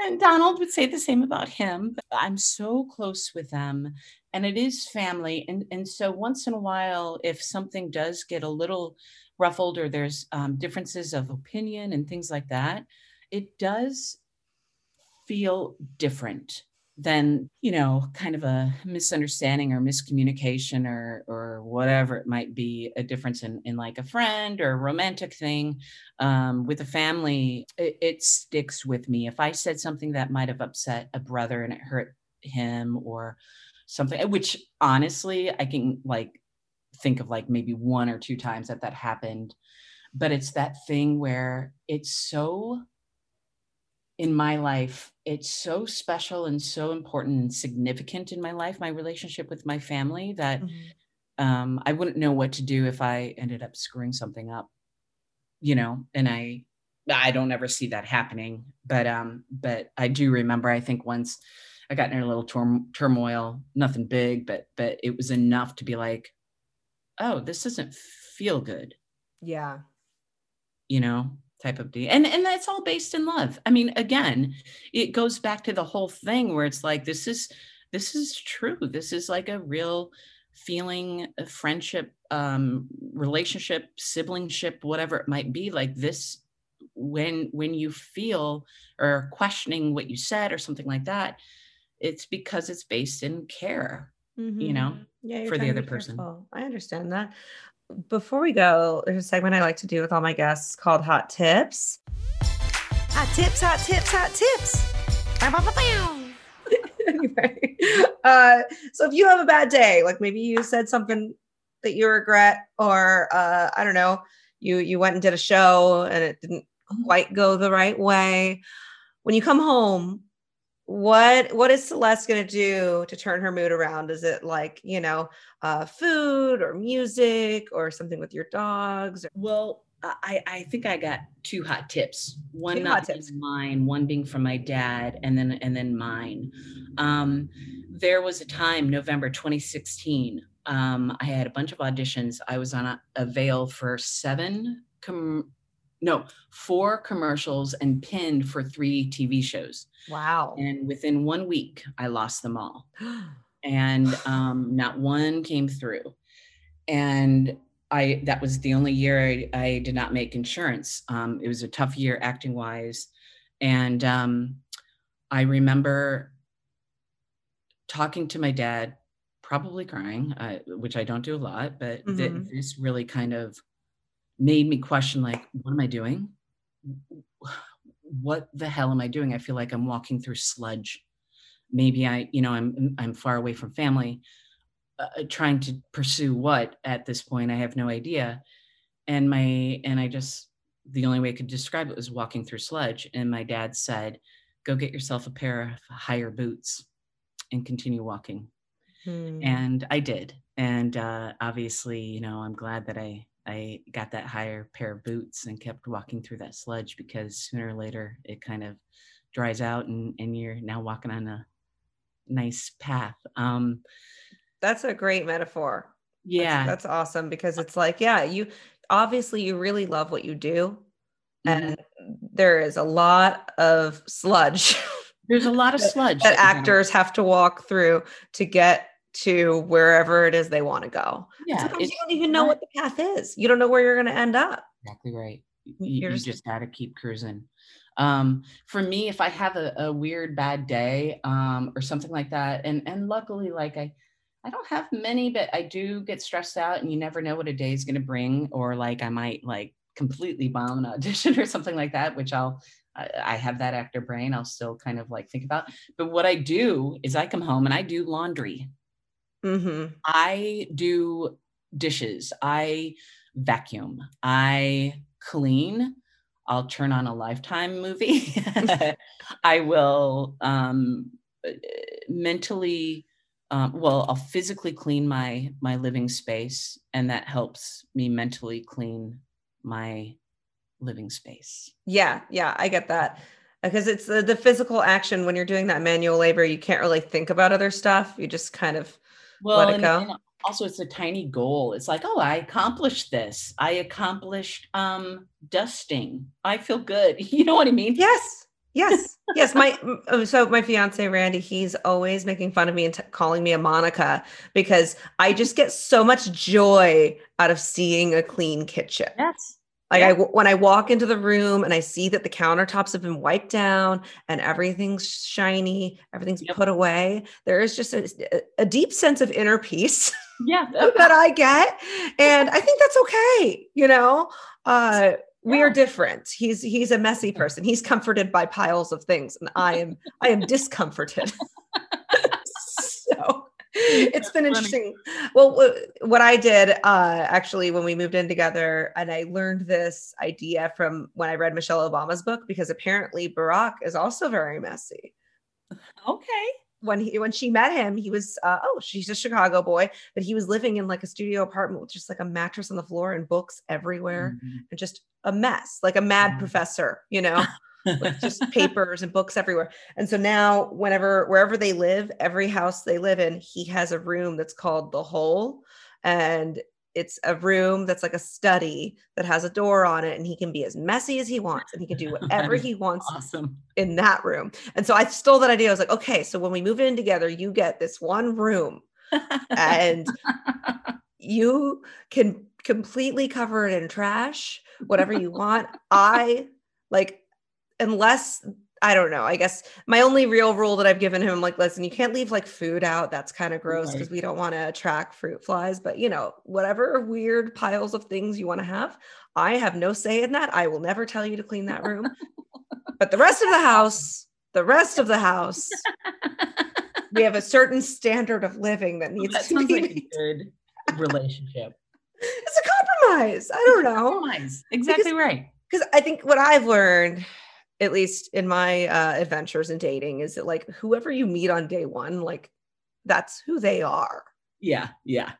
and donald would say the same about him i'm so close with them and it is family and and so once in a while if something does get a little ruffled or there's um, differences of opinion and things like that it does feel different than you know kind of a misunderstanding or miscommunication or or whatever it might be a difference in in like a friend or a romantic thing um, with a family it, it sticks with me. If i said something that might have upset a brother and it hurt him or something which honestly i can like think of like maybe one or two times that that happened but it's that thing where it's so in my life it's so special and so important and significant in my life my relationship with my family that mm-hmm. um, i wouldn't know what to do if i ended up screwing something up you know and i i don't ever see that happening but um but i do remember i think once i got in a little turmoil nothing big but but it was enough to be like oh this doesn't feel good. Yeah. You know type of deal. And and that's all based in love. I mean, again, it goes back to the whole thing where it's like this is this is true. This is like a real feeling of friendship, um, relationship, siblingship, whatever it might be. Like this when when you feel or questioning what you said or something like that, it's because it's based in care. Mm-hmm. You know, yeah, for the other person. I understand that before we go, there's a segment I like to do with all my guests called Hot Tips. Hot tips, hot tips, hot tips. anyway, uh, so if you have a bad day, like maybe you said something that you regret, or uh, I don't know, you you went and did a show and it didn't quite go the right way. When you come home, what what is celeste going to do to turn her mood around is it like you know uh, food or music or something with your dogs well I, I think I got two hot tips. One two not tips. mine, one being from my dad, and then and then mine. Um, there was a time, November 2016. Um, I had a bunch of auditions. I was on a, a veil for seven com- no, four commercials and pinned for three TV shows. Wow. And within one week, I lost them all. and um, not one came through. And I that was the only year I, I did not make insurance. Um, it was a tough year acting wise. And um, I remember talking to my dad, probably crying, uh, which I don't do a lot, but mm-hmm. th- this really kind of made me question like what am i doing? What the hell am i doing? I feel like i'm walking through sludge. Maybe i you know i'm i'm far away from family uh, uh, trying to pursue what at this point i have no idea. And my and i just the only way i could describe it was walking through sludge. And my dad said go get yourself a pair of higher boots and continue walking. Hmm. and i did. And uh, obviously you know i'm glad that i I got that higher pair of boots and kept walking through that sludge because sooner or later it kind of dries out and, and you're now walking on a nice path. Um, that's a great metaphor. Yeah. That's, that's awesome because it's like, yeah, you obviously you really love what you do. Mm-hmm. And there is a lot of sludge. There's a lot of sludge that, that actors have to walk through to get to wherever it is they want to go. Yeah. Sometimes you don't even know what the path is. You don't know where you're going to end up. Exactly right. You, you just, got to keep cruising. Um, for me, if I have a, a weird bad day um, or something like that, and and luckily, like I, I don't have many, but I do get stressed out, and you never know what a day is going to bring, or like I might like completely bomb an audition or something like that, which I'll I have that actor brain. I'll still kind of like think about. But what I do is I come home and I do laundry. Mm-hmm. I do dishes. I vacuum. I clean. I'll turn on a lifetime movie. I will um, mentally, um, well, I'll physically clean my my living space, and that helps me mentally clean my living space. Yeah, yeah, I get that. Because it's the, the physical action when you're doing that manual labor, you can't really think about other stuff. You just kind of well, go. And, also it's a tiny goal. It's like, oh, I accomplished this. I accomplished um dusting. I feel good. You know what I mean? Yes. Yes. yes. My so my fiance Randy, he's always making fun of me and t- calling me a Monica because I just get so much joy out of seeing a clean kitchen. Yes. Like yeah. I when I walk into the room and I see that the countertops have been wiped down and everything's shiny, everything's yep. put away, there is just a, a deep sense of inner peace. Yeah, that I get, and I think that's okay. You know, uh, we are different. He's he's a messy person. He's comforted by piles of things, and I am I am discomforted. so it's been interesting. Well, what I did uh, actually when we moved in together, and I learned this idea from when I read Michelle Obama's book, because apparently Barack is also very messy. Okay. When he when she met him, he was uh, oh she's a Chicago boy, but he was living in like a studio apartment with just like a mattress on the floor and books everywhere mm-hmm. and just a mess, like a mad mm-hmm. professor, you know. with just papers and books everywhere. And so now, whenever, wherever they live, every house they live in, he has a room that's called the hole. And it's a room that's like a study that has a door on it and he can be as messy as he wants and he can do whatever he wants awesome. in that room. And so I stole that idea. I was like, okay, so when we move in together, you get this one room and you can completely cover it in trash, whatever you want. I like unless I don't know. I guess my only real rule that I've given him, like, listen, you can't leave like food out. That's kind of gross because right. we don't want to attract fruit flies. But you know, whatever weird piles of things you want to have, I have no say in that. I will never tell you to clean that room. but the rest of the house, the rest of the house, we have a certain standard of living that needs that to be like a good relationship. It's a compromise. I don't know. Compromise. Exactly because, right. Because I think what I've learned at least in my uh, adventures in dating is that like whoever you meet on day one like that's who they are. Yeah yeah.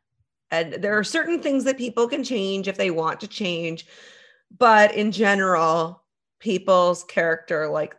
And there are certain things that people can change if they want to change but in general people's character like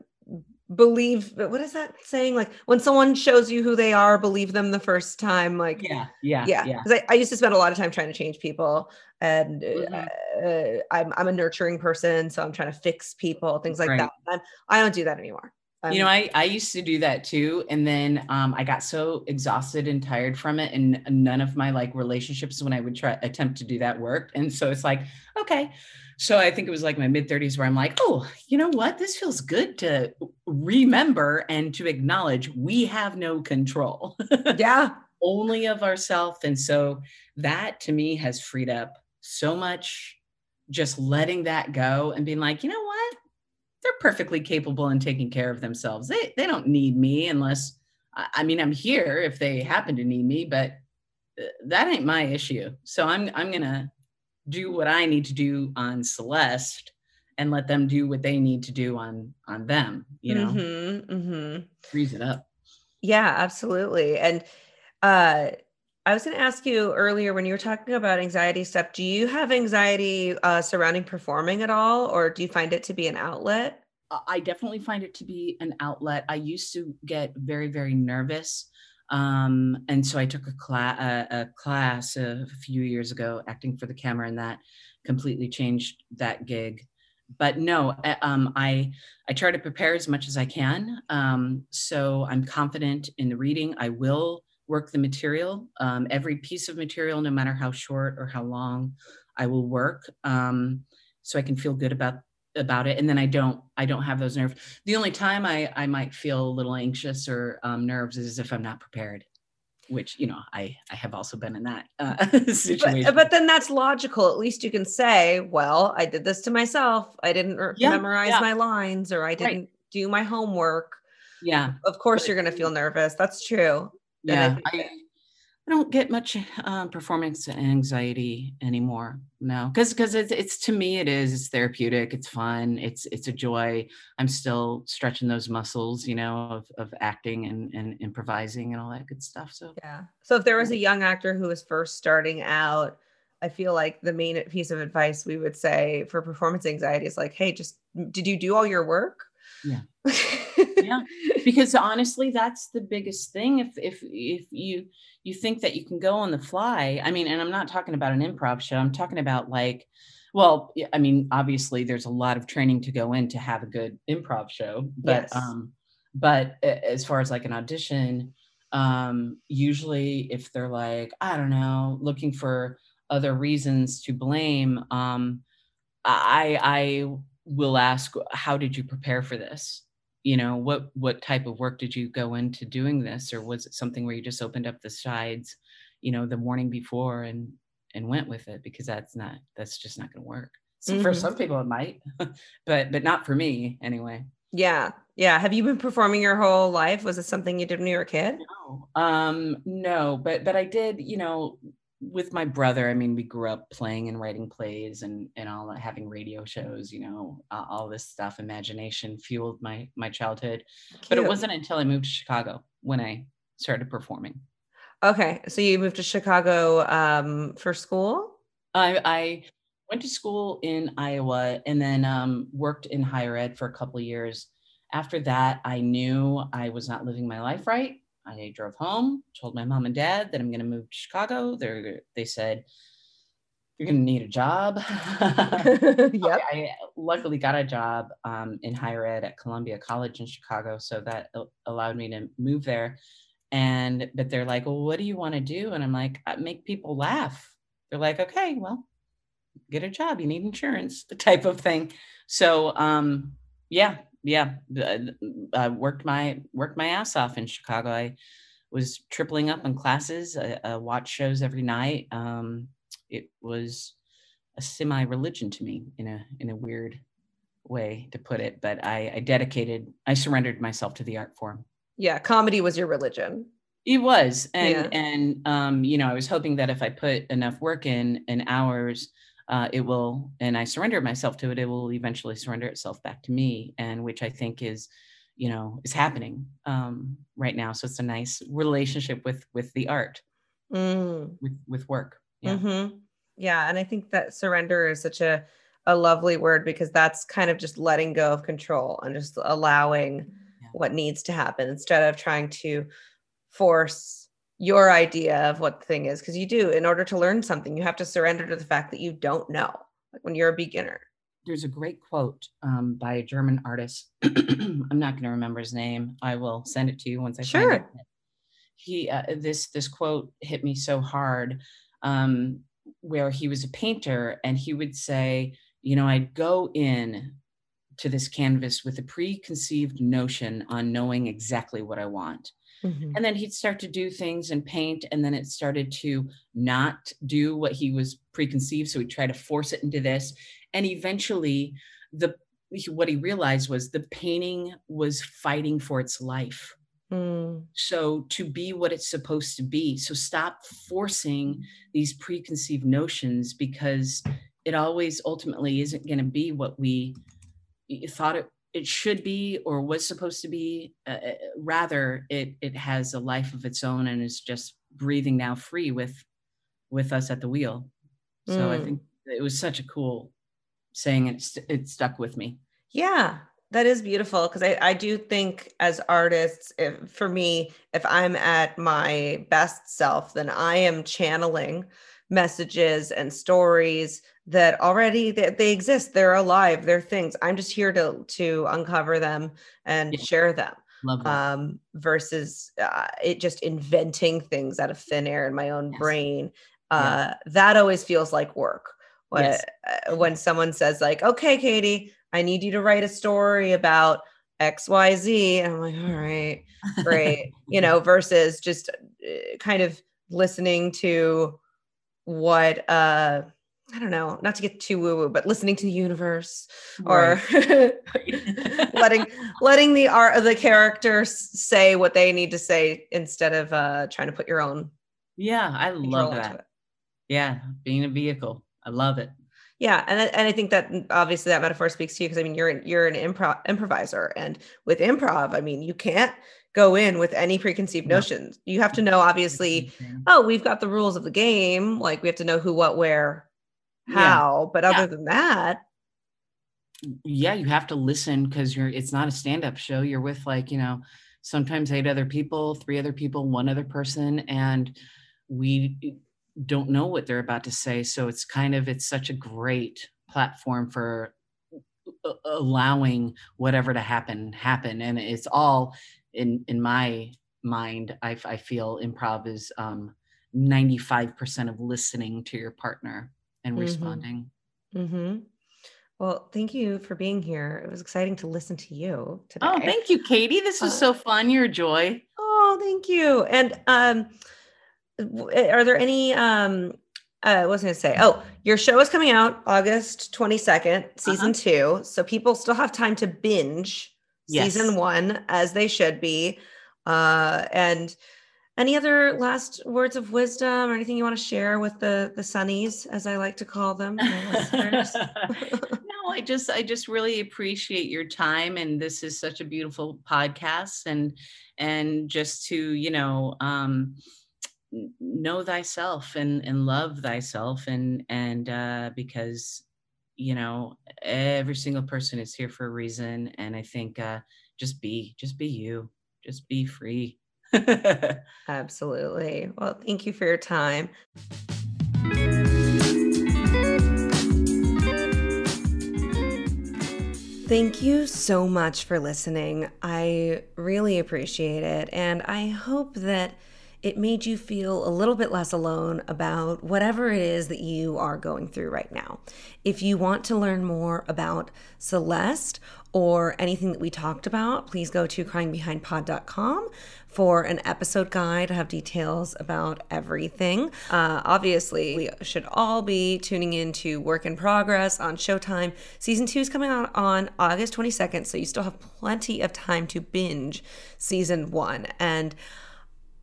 believe what is that saying like when someone shows you who they are believe them the first time like yeah yeah yeah because I, I, used to spend a lot of time trying to change people and mm-hmm. uh, I'm, I'm a nurturing person so i'm trying to fix people things like right. that I'm, i do not do that anymore um, you know I, I used to do that too and then um, i got so exhausted and tired from it and none of my like relationships when i would try attempt to do that worked and so it's like okay so I think it was like my mid 30s where I'm like, oh, you know what? This feels good to remember and to acknowledge we have no control. Yeah. Only of ourselves. And so that to me has freed up so much just letting that go and being like, you know what? They're perfectly capable in taking care of themselves. They, they don't need me unless, I mean, I'm here if they happen to need me, but uh, that ain't my issue. So I'm, I'm going to do what I need to do on Celeste and let them do what they need to do on on them you know mm-hmm, mm-hmm. freeze it up yeah absolutely and uh i was going to ask you earlier when you were talking about anxiety stuff do you have anxiety uh, surrounding performing at all or do you find it to be an outlet i definitely find it to be an outlet i used to get very very nervous um, and so I took a, cla- a, a class a few years ago, acting for the camera, and that completely changed that gig. But no, um, I I try to prepare as much as I can. Um, so I'm confident in the reading. I will work the material, um, every piece of material, no matter how short or how long, I will work. Um, so I can feel good about about it and then i don't i don't have those nerves. The only time i i might feel a little anxious or um, nerves is if i'm not prepared which you know i i have also been in that uh, situation. but, but, then that's logical. At least you can say well i did this to myself. I didn't yeah, memorize yeah. my lines or i didn't right. do my homework. Yeah. Of course but, you're going to feel nervous. That's true yeah I, I don't get much uh, performance anxiety anymore. No, because because it's it's to me it is it's therapeutic. It's fun. It's it's a joy. I'm still stretching those muscles, you know, of of acting and and improvising and all that good stuff. So yeah. So if there was a young actor who was first starting out, I feel like the main piece of advice we would say for performance anxiety is like, hey, just did you do all your work? Yeah. yeah. Because honestly, that's the biggest thing. If if if you you think that you can go on the fly. I mean, and I'm not talking about an improv show. I'm talking about like, well, I mean, obviously there's a lot of training to go in to have a good improv show, but yes. um, but as far as like an audition, um, usually if they're like, I don't know, looking for other reasons to blame, um, I I will ask, how did you prepare for this? You know what what type of work did you go into doing this? Or was it something where you just opened up the sides you know the morning before and and went with it? Because that's not that's just not going to work. So mm-hmm. for some people it might but but not for me anyway. Yeah. Yeah. Have you been performing your whole life? Was it something you did when you were a kid? No. Um no but but i did you know with my brother, I mean, we grew up playing and writing plays and and all having radio shows. You know, uh, all this stuff. Imagination fueled my my childhood. Cute. But it wasn't until I moved to Chicago when I started performing. Okay, so you moved to Chicago um, for school. I, I went to school in Iowa and then um, worked in higher ed for a couple of years. After that, I knew I was not living my life right. I drove home, told my mom and dad that I'm going to move to Chicago. They they said you're going to need a job. yep. I luckily got a job um, in higher ed at Columbia College in Chicago, so that allowed me to move there. And but they're like, "Well, what do you want to do?" And I'm like, "Make people laugh." They're like, "Okay, well, get a job. You need insurance," the type of thing. So, um, yeah, yeah, I worked my worked my ass off in Chicago. I was tripling up on classes. I, I watched shows every night. Um, it was a semi religion to me in a in a weird way to put it. But I, I dedicated. I surrendered myself to the art form. Yeah, comedy was your religion. It was, and yeah. and um, you know, I was hoping that if I put enough work in and hours uh, it will, and I surrender myself to it, it will eventually surrender itself back to me, and which I think is, you know, is happening um, right now. So it's a nice relationship with with the art, mm. with with work. Yeah. Mm-hmm. Yeah, and I think that surrender is such a a lovely word because that's kind of just letting go of control and just allowing yeah. what needs to happen instead of trying to force your idea of what the thing is because you do in order to learn something you have to surrender to the fact that you don't know like when you're a beginner. There's a great quote um, by a german artist i'm not going to remember his name i will send it to you once i sure. find it. He uh, this this quote hit me so hard um, where he was a painter and he would say you know i'd go in to this canvas with a preconceived notion on knowing exactly what i want Mm-hmm. And then he'd start to do things and paint, and then it started to not do what he was preconceived. So he'd try to force it into this. And eventually, the what he realized was the painting was fighting for its life. Mm. So to be what it's supposed to be. So stop forcing these preconceived notions because it always ultimately isn't going to be what we thought it it should be or was supposed to be. Uh, uh, rather, it it has a life of its own and is just breathing now free with with us at the wheel. So mm. I think it was such a cool saying. It it stuck with me. Yeah, that is beautiful because I, I do think as artists if, for me if i'm at my best self then i am channeling messages and stories that already they, they exist they're alive they're things i'm just here to to uncover them and yeah. share them um versus uh, it just inventing things out of thin air in my own yes. brain uh yeah. that always feels like work when, yes. uh, when someone says like, "Okay, Katie, I need you to write a story about XYZ," and I'm like, "All right, great," you know, versus just uh, kind of listening to what uh I don't know, not to get too woo woo, but listening to the universe or letting letting the art of the characters say what they need to say instead of uh trying to put your own. Yeah, I love that. Yeah, being a vehicle, I love it. Yeah, and and I think that obviously that metaphor speaks to you because I mean you're you're an improv improviser, and with improv, I mean you can't go in with any preconceived notions. You have to know obviously, oh, we've got the rules of the game, like we have to know who, what, where, how. Yeah. but other yeah. than that yeah you have to listen because you're it's not a stand-up show. You're with like you know sometimes eight other people three other people one other person and we don't know what they're about to say. So it's kind of it's such a great platform for allowing whatever to happen happen. And it's all in in my mind i, I feel improv is um 95% of listening to your partner and mm-hmm. responding. Mm-hmm. Well, thank you for being here. It was exciting to listen to you today. Oh, thank you, Katie. This was uh, so fun. You're joy. Oh, thank you. And um, eh, are there any um, uh, what was I going to say? Oh, your show is coming out August 22nd, season uh-huh. two. So people still have time to binge yes. season one as they should be. Uh, and any other last words of wisdom or anything you want to share with the the sunnies, as I like to call them, no, I just I just really appreciate your time, and this is such a beautiful podcast, and and just to you know um, know thyself and and love thyself, and and uh, because you know every single person is here for a reason, and I think uh, just be just be you, just be free Absolutely. Well, thank you for your time. Thank you so much for listening. I really appreciate it. And I hope that it made you feel a little bit less alone about whatever it is that you are going through right now. If you want to learn more about Celeste or anything that we talked about, please go to cryingbehindpod.com for an episode guide. I have details about everything. Uh, obviously, we should all be tuning in to Work in Progress on Showtime. Season two is coming out on August 22nd, so you still have plenty of time to binge season one. And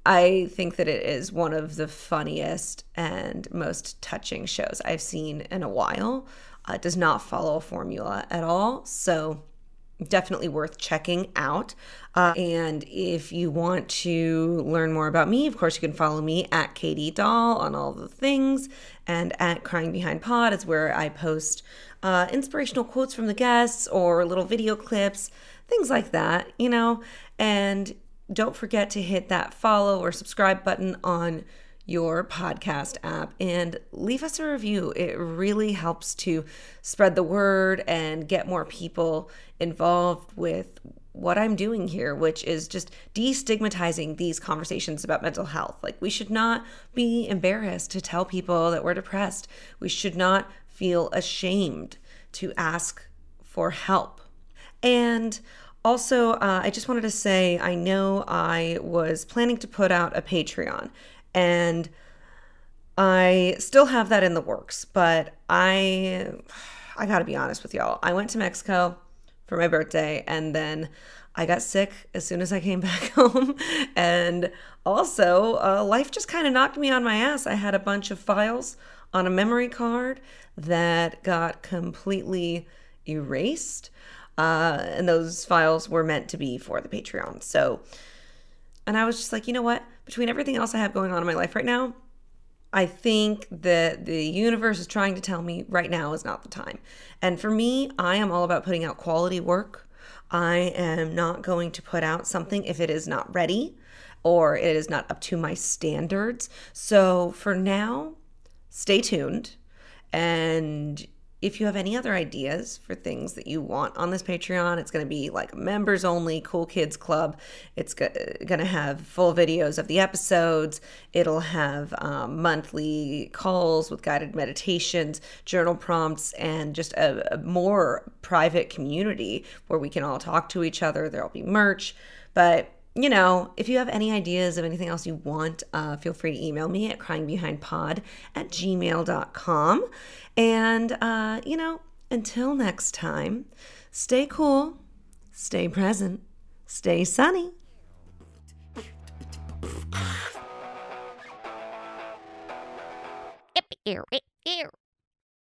I think that it is one of the funniest and most touching shows I've seen in a while. Uh, it does not follow a formula at all. So, definitely worth checking out. Uh, and if you want to learn more about me, of course, you can follow me at Katie Doll on all the things. And at Crying Behind Pod is where I post uh, inspirational quotes from the guests or little video clips, things like that, you know. And don't forget to hit that follow or subscribe button on your podcast app and leave us a review. It really helps to spread the word and get more people involved with what I'm doing here, which is just destigmatizing these conversations about mental health. Like, we should not be embarrassed to tell people that we're depressed. We should not feel ashamed to ask for help. And also, uh, I just wanted to say I know I was planning to put out a Patreon, and I still have that in the works, but I I got to be honest with y'all. I went to Mexico for my birthday and then I got sick as soon as I came back home. And also, uh, life just kind of knocked me on my ass. I had a bunch of files on a memory card that got completely erased. Uh, and those files were meant to be for the Patreon. So, and I was just like, you know what? Between everything else I have going on in my life right now, I think that the universe is trying to tell me right now is not the time. And for me, I am all about putting out quality work. I am not going to put out something if it is not ready or it is not up to my standards. So for now, stay tuned and if you have any other ideas for things that you want on this Patreon, it's going to be like members only, Cool Kids Club. It's going to have full videos of the episodes. It'll have um, monthly calls with guided meditations, journal prompts, and just a, a more private community where we can all talk to each other. There'll be merch. But you know, if you have any ideas of anything else you want, uh, feel free to email me at cryingbehindpod at gmail.com. And, uh, you know, until next time, stay cool, stay present, stay sunny. Ew, ew, ew.